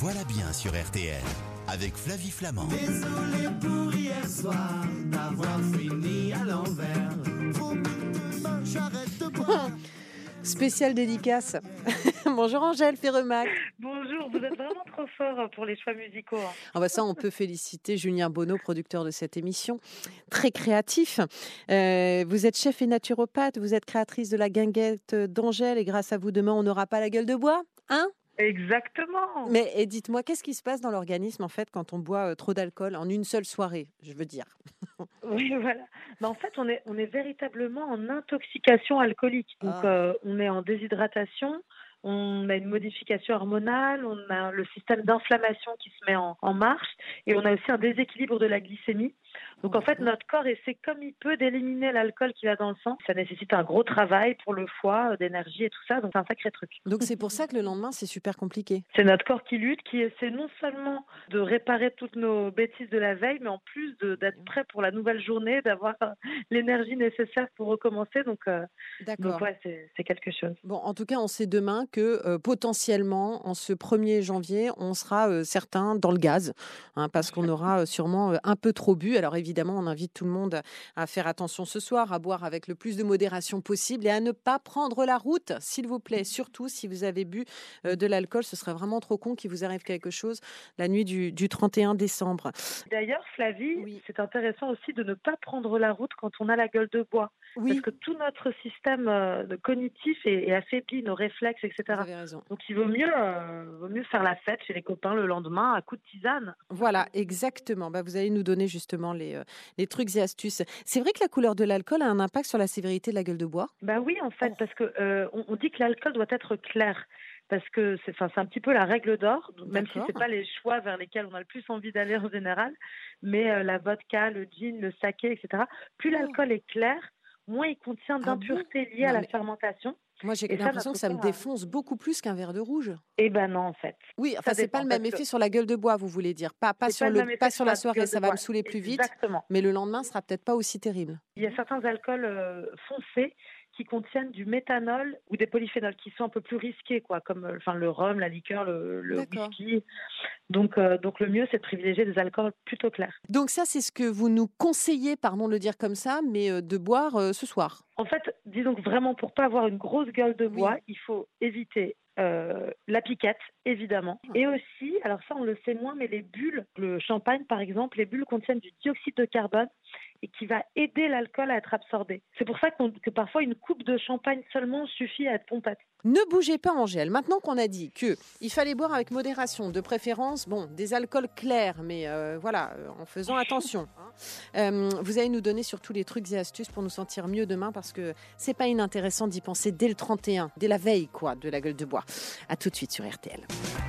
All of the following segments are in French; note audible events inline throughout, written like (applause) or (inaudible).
voilà bien sur RTL avec Flavie Flamand. Désolé pour hier soir d'avoir fini à l'envers. Demain, j'arrête de boire. (laughs) Spéciale dédicace. (laughs) Bonjour Angèle Ferremac. Bonjour, vous êtes vraiment trop fort pour les choix musicaux. hein. Ah bah ça, on peut féliciter Julien Bonneau, producteur de cette émission. Très créatif. Euh, vous êtes chef et naturopathe, vous êtes créatrice de la guinguette d'Angèle et grâce à vous, demain, on n'aura pas la gueule de bois Hein? Exactement. Mais et dites-moi, qu'est-ce qui se passe dans l'organisme en fait quand on boit euh, trop d'alcool en une seule soirée, je veux dire? (laughs) Oui, voilà. Mais en fait, on est, on est véritablement en intoxication alcoolique. Donc, Ah. euh, on est en déshydratation. On a une modification hormonale, on a le système d'inflammation qui se met en, en marche et on a aussi un déséquilibre de la glycémie. Donc en fait, notre corps essaie comme il peut d'éliminer l'alcool qui va dans le sang. Ça nécessite un gros travail pour le foie, euh, d'énergie et tout ça, donc c'est un sacré truc. Donc c'est pour ça que le lendemain, c'est super compliqué. C'est notre corps qui lutte, qui essaie non seulement de réparer toutes nos bêtises de la veille, mais en plus d'être prêt pour la nouvelle journée, d'avoir euh, l'énergie nécessaire pour recommencer. Donc, euh, D'accord. ouais, c'est quelque chose. Bon, en tout cas, on sait demain que euh, potentiellement, en ce 1er janvier, on sera euh, certains dans le gaz, hein, parce qu'on aura sûrement un peu trop bu. Alors évidemment, on invite tout le monde à faire attention ce soir, à boire avec le plus de modération possible et à ne pas prendre la route, s'il vous plaît. Surtout si vous avez bu euh, de l'alcool, ce serait vraiment trop con qu'il vous arrive quelque chose la nuit du, du 31 décembre. D'ailleurs, Flavie, Oui. c'est intéressant aussi de ne pas prendre la route quand on a la gueule de bois. Oui, Parce que tout notre système euh, cognitif est, est affaibli, nos réflexes, vous etc. avez raison. Donc il vaut mieux, euh, vaut mieux faire la fête chez les copains le lendemain à coup de tisane. Voilà, exactement. Bah, vous allez nous donner justement les, euh, les trucs et astuces. C'est vrai que la couleur de l'alcool a un impact sur la sévérité de la gueule de bois? Bah oui, en fait, Oh. parce que euh, on, on dit que l'alcool doit être clair. Parce que c'est, enfin, un petit peu la règle d'or, même si D'accord. c'est pas les choix vers lesquels on a le plus envie d'aller en général, mais euh, la vodka, le gin, le saké, etc. Plus Oh. l'alcool est clair, moins il contient Ah d'impuretés liées à la fermentation. Moi, j'ai l'impression que ça me défonce beaucoup plus qu'un verre de rouge. Eh ben non, en fait. Oui, enfin, c'est pas le même que- effet sur la gueule de bois, vous voulez dire. Pas, sur, pas le, pas sur la soirée, ça va me saouler plus vite. Exactement. Mais le lendemain, ce sera peut-être pas aussi terrible. Il y a certains alcools euh, foncés qui contiennent du méthanol ou des polyphénols qui sont un peu plus risqués, quoi, comme euh, enfin, le rhum, la liqueur, le, whisky. Donc, euh, donc le mieux, c'est de privilégier des alcools plutôt clairs. Donc ça, c'est ce que vous nous conseillez, pardon de le dire comme ça, mais euh, de boire euh, ce soir. En fait, disons que vraiment, pour pas avoir une grosse gueule de Oui. bois, il faut éviter euh, la piquette, évidemment. Ah. Et aussi, alors ça, on le sait moins, mais les bulles, le champagne, par exemple, les bulles contiennent du dioxyde de carbone et qui va aider l'alcool à être absorbé. C'est pour ça que parfois, une coupe de champagne seulement suffit à être pompette. Ne bougez pas, Angèle. Maintenant qu'on a dit que il fallait boire avec modération, de préférence, bon, des alcools clairs, mais euh, voilà, euh, en faisant attention. hein. Euh, vous allez nous donner surtout les trucs et astuces pour nous sentir mieux demain, parce que c'est pas inintéressant d'y penser dès le 31, dès la veille, quoi, de la gueule de bois. À tout de suite sur RTL.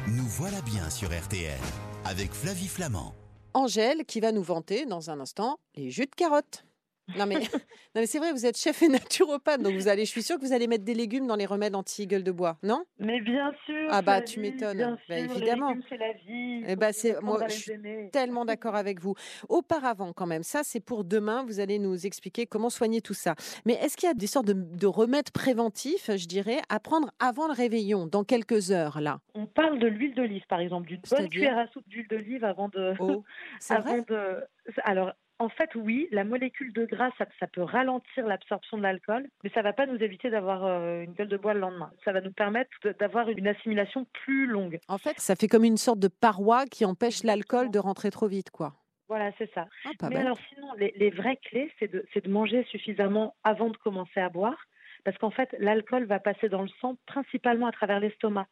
Nous voilà bien sur RTL avec Flavie Flamand. Angèle qui va nous vanter dans un instant les jus de carottes. Non mais, (laughs) non mais c'est vrai, vous êtes chef et naturopathe, donc vous allez, je suis sûre que vous allez mettre des légumes dans les remèdes anti-gueule de bois, non? Mais bien sûr. Ah bah, tu m'étonnes. Bah, évidemment. c'est la vie. Eh ben, c'est- moi, je suis aimer. Tellement (laughs) d'accord avec vous. Auparavant, quand même, ça c'est pour demain. Vous allez nous expliquer comment soigner tout ça. Mais est-ce qu'il y a des sortes de, de remèdes préventifs, je dirais, à prendre avant le réveillon, dans quelques heures là? On parle de l'huile d'olive, par exemple, d'une bonne cuillère à soupe d'huile d'olive avant de. Oh, (laughs) c'est avant vrai? de. Alors, en fait, oui, la molécule de gras, ça, ça peut ralentir l'absorption de l'alcool, mais ça va pas nous éviter d'avoir euh, une gueule de bois le lendemain. Ça va nous permettre d'avoir une assimilation plus longue. En fait, ça fait comme une sorte de paroi qui empêche l'alcool de rentrer trop vite, quoi. Voilà, c'est ça. Ah, mais bête. alors, sinon, les, les vraies clés, c'est de, c'est de manger suffisamment avant de commencer à boire, parce qu'en fait, l'alcool va passer dans le sang principalement à travers l'estomac.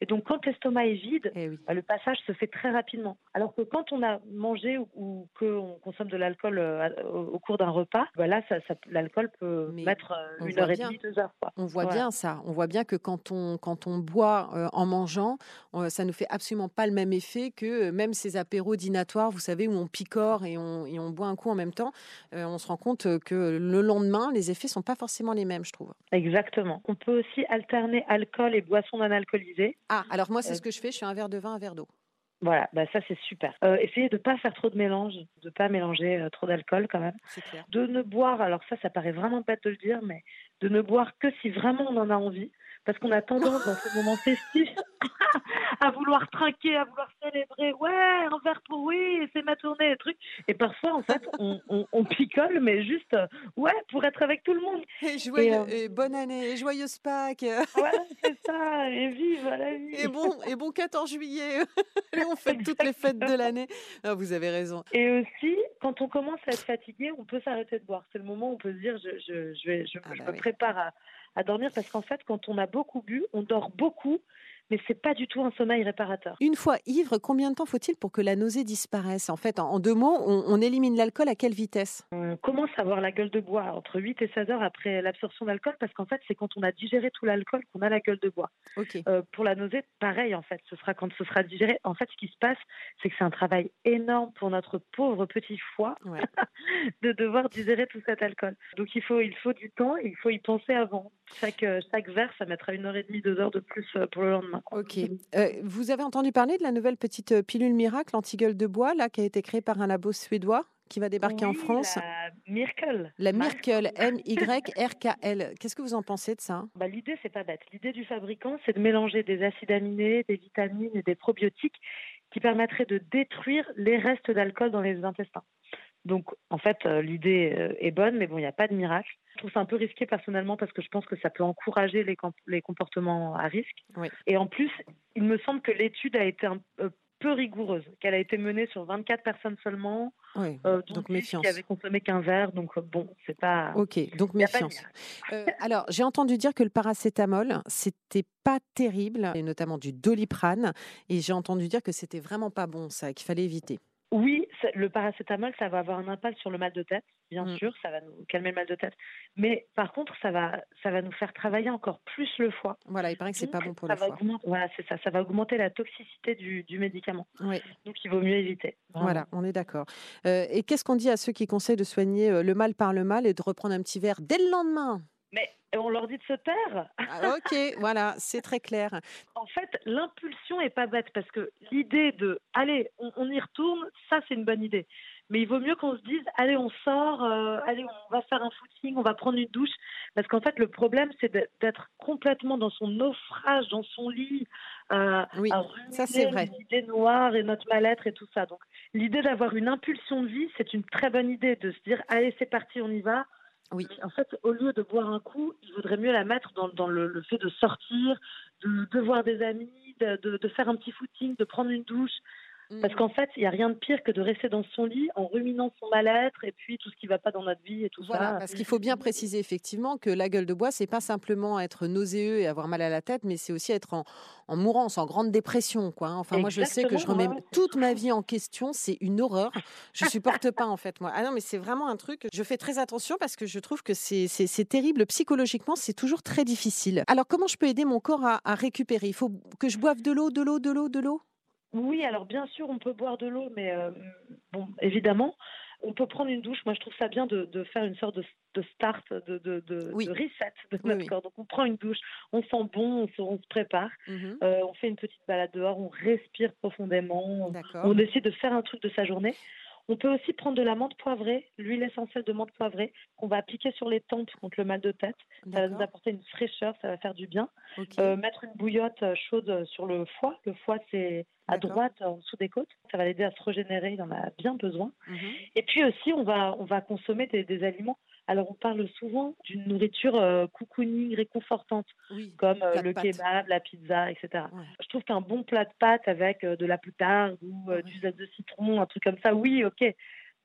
Et donc, quand l'estomac est vide, Eh oui. bah, le passage se fait très rapidement. Alors que quand on a mangé ou, ou qu'on consomme de l'alcool euh, au, au cours d'un repas, bah là, ça, ça- l'alcool peut Mais mettre euh, une heure et demie, deux heures. Quoi. On voit Voilà. bien ça. On voit bien que quand on, quand on boit euh, en mangeant, euh, ça ne fait absolument pas le même effet que même ces apéros dînatoires, vous savez, où on picore et on, et on boit un coup en même temps. On se rend compte que le lendemain, les effets sont pas forcément les mêmes, je trouve. Exactement. On peut aussi alterner alcool et boissons non alcoolisées. Ah, alors moi, c'est Euh, ce que je fais. Je fais un verre de vin, un verre d'eau. Voilà, bah ça c'est super. Euh, essayez de ne pas faire trop de mélange, de ne pas mélanger euh, trop d'alcool quand même. C'est clair. De ne boire, alors ça, ça paraît vraiment bête de le dire, mais de ne boire que si vraiment on en a envie. Parce qu'on a tendance dans ce moment festif (laughs) à vouloir trinquer, à vouloir célébrer. Ouais, un verre pour oui, c'est ma tournée, et truc. Et parfois, en fait, on, on- on picole, mais juste, euh, ouais, pour être avec tout le monde. Et, joyeux- euh, et bonne année, et joyeuse Pâques. Voilà, (laughs) c'est ça, et vive la vie. Et bon, et bon 14 juillet. (laughs) Et on fête toutes les fêtes de l'année. Ah, vous avez raison. Et aussi, quand on commence à être fatigué, on peut s'arrêter de boire. C'est le moment où on peut se dire, je, je, je, vais, je, Ah je bah me oui. prépare à, à dormir, parce qu'en fait, quand on a beaucoup bu, on dort beaucoup, mais c'est pas du tout un sommeil réparateur. Une fois ivre, combien de temps faut-il pour que la nausée disparaisse? En fait, en, deux mots, on, on élimine l'alcool à quelle vitesse? On commence à avoir la gueule de bois entre 8 et 16 heures après l'absorption d'alcool, parce qu'en fait, c'est quand on a digéré tout l'alcool qu'on a la gueule de bois. Euh, pour la nausée, pareil en fait, ce sera quand ce sera digéré. En fait, ce qui se passe, c'est que c'est un travail énorme pour notre pauvre petit foie Ouais. (laughs) de devoir digérer tout cet alcool. Donc il faut, il faut du temps et il faut y penser avant. Chaque, euh, chaque verre, ça mettra une heure et demie, deux heures de plus euh, pour le lendemain. Ok. Euh, vous avez entendu parler de la nouvelle petite euh, pilule miracle anti-gueule de bois, là, qui a été créée par un labo suédois qui va débarquer en France? La Miracle. La. Miracle, M-Y-R-K-L. (laughs) Qu'est-ce que vous en pensez de ça? Bah, l'idée, c'est pas bête. L'idée du fabricant, c'est de mélanger des acides aminés, des vitamines et des probiotiques qui permettraient de détruire les restes d'alcool dans les intestins. Donc, en fait, euh, l'idée euh, est bonne, mais bon, il n'y a pas de miracle. Je trouve ça un peu risqué personnellement parce que je pense que ça peut encourager les, com- les comportements à risque. Oui. Et en plus, il me semble que l'étude a été un euh, peu rigoureuse, qu'elle a été menée sur 24 personnes seulement, Oui. euh, dont donc 10 méfiance. qui avaient consommé qu'un verre. Donc, bon, c'est pas. Ok, donc méfiance. Euh, alors, j'ai entendu dire que le paracétamol, c'était pas terrible, et notamment du doliprane, et j'ai entendu dire que c'était vraiment pas bon, ça, qu'il fallait éviter. Oui, le paracétamol, ça va avoir un impact sur le mal de tête, bien Mm. sûr, ça va nous calmer le mal de tête. Mais par contre, ça va, ça va nous faire travailler encore plus le foie. Voilà, il paraît que c'est pas bon pour ça le va foie. augmenter- voilà, c'est ça, ça va augmenter la toxicité du, du médicament. Oui, Donc, il vaut mieux éviter. vraiment. voilà, on est d'accord. Euh, et qu'est-ce qu'on dit à ceux qui conseillent de soigner euh, le mal par le mal et de reprendre un petit verre dès le lendemain? Mais on leur dit de se taire. Ah, Ok, voilà, c'est très clair. En fait, l'impulsion est pas bête parce que l'idée de allez, on, on y retourne, ça c'est une bonne idée. Mais il vaut mieux qu'on se dise allez, on sort, euh, allez, on va faire un footing, on va prendre une douche. Parce qu'en fait, le problème, c'est d'être- complètement dans son naufrage, dans son lit, euh, Oui, à ça, c'est vrai. les idées noires et notre mal-être et tout ça. Donc, l'idée d'avoir une impulsion de vie, c'est une très bonne idée de se dire allez, c'est parti, on y va. Oui. En fait, au lieu de boire un coup, il vaudrait mieux la mettre dans, le, fait de sortir, de, voir des amis, de faire un petit footing, de prendre une douche. Parce Mm. qu'en fait, il n'y a rien de pire que de rester dans son lit en ruminant son mal-être et puis tout ce qui ne va pas dans notre vie et tout Voilà, ça. parce qu'il faut bien préciser effectivement que la gueule de bois, c'est pas simplement être nauséeux et avoir mal à la tête, mais c'est aussi être en, en mourance, en grande dépression, quoi. hein. Enfin, moi, je sais que je remets toute ma vie en question. C'est une horreur. Je supporte pas, en fait, moi. Ah non, mais c'est vraiment un truc. Je fais très attention parce que je trouve que c'est terrible psychologiquement. C'est toujours très difficile. Alors, comment je peux aider mon corps à, à récupérer? Il faut que je boive de l'eau, de l'eau, de l'eau, de l'eau? Oui, alors bien sûr, on peut boire de l'eau, mais euh, bon, évidemment, on peut prendre une douche. Moi, je trouve ça bien de, de faire une sorte de, de start, de, Oui. reset de notre oui. corps. Donc, on prend une douche, on sent bon, on se, on se prépare, Mhm. euh, on fait une petite balade dehors, on respire profondément, on décide de faire un truc de sa journée. On peut aussi prendre de la menthe poivrée, l'huile essentielle de menthe poivrée, qu'on va appliquer sur les tempes contre le mal de tête. Ça va nous apporter une fraîcheur, ça va faire du bien. Euh, mettre une bouillotte euh, chaude euh, sur le foie. Le foie, c'est à droite, en dessous des côtes. Ça va l'aider à se régénérer, il en a bien besoin. Mhm. Et puis aussi, on va, on va consommer des, des aliments. Alors, on parle souvent d'une nourriture euh, cocooning, réconfortante, Oui. comme euh, le kebab, la pizza, etc. Ouais. Je trouve qu'un bon plat de pâtes avec euh, de la poutarde ou euh, Ouais. du zeste de citron, un truc comme ça, oui, ok.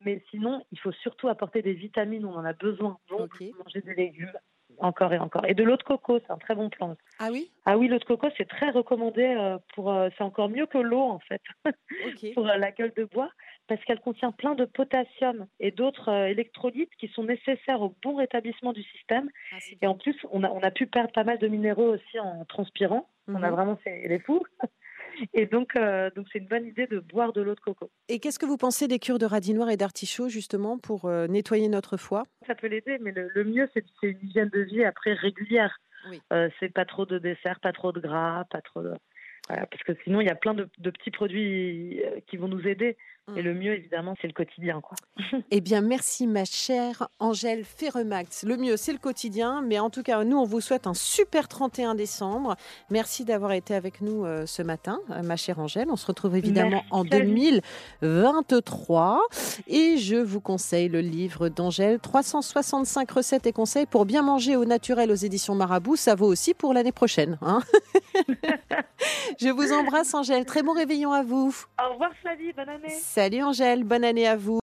Mais sinon, il faut surtout apporter des vitamines, on en a besoin. Donc, manger des légumes, encore et encore. Et de l'eau de coco, c'est un très bon plan. Ah oui? Ah oui, l'eau de coco, c'est très recommandé pour. c'est encore mieux que l'eau en fait (laughs) pour la gueule de bois parce qu'elle contient plein de potassium et d'autres euh, électrolytes qui sont nécessaires au bon rétablissement du système. Ah, Et en plus, on a, on a pu perdre pas mal de minéraux aussi en transpirant. On a Mhm. vraiment fait les fous. (laughs) Et donc, euh, donc c'est une bonne idée de boire de l'eau de coco. Et qu'est-ce que vous pensez des cures de radis noir et d'artichaut justement pour euh, nettoyer notre foie? Ça peut l'aider, mais le, le mieux, c'est c'est une hygiène de vie après régulière. Oui. Euh, c'est pas trop de dessert, pas trop de gras, pas trop de. Voilà, parce que sinon, il y a plein de, de petits produits euh, qui vont nous aider. Et Mm. le mieux, évidemment, c'est le quotidien. Quoi. (laughs) Eh bien, merci ma chère Angèle Ferremax. Le mieux, c'est le quotidien, mais en tout cas, nous, on vous souhaite un super 31 décembre. Merci d'avoir été avec nous euh, ce matin, euh, ma chère Angèle. On se retrouve évidemment Merci en à vous. 2023. Et je vous conseille le livre d'Angèle, 365 recettes et conseils pour bien manger au naturel aux éditions Marabout. Ça vaut aussi pour l'année prochaine. hein. (laughs) je vous embrasse, Angèle. Très bon réveillon à vous. Au revoir, Flavie. Bonne année. Salut Angèle, bonne année à vous.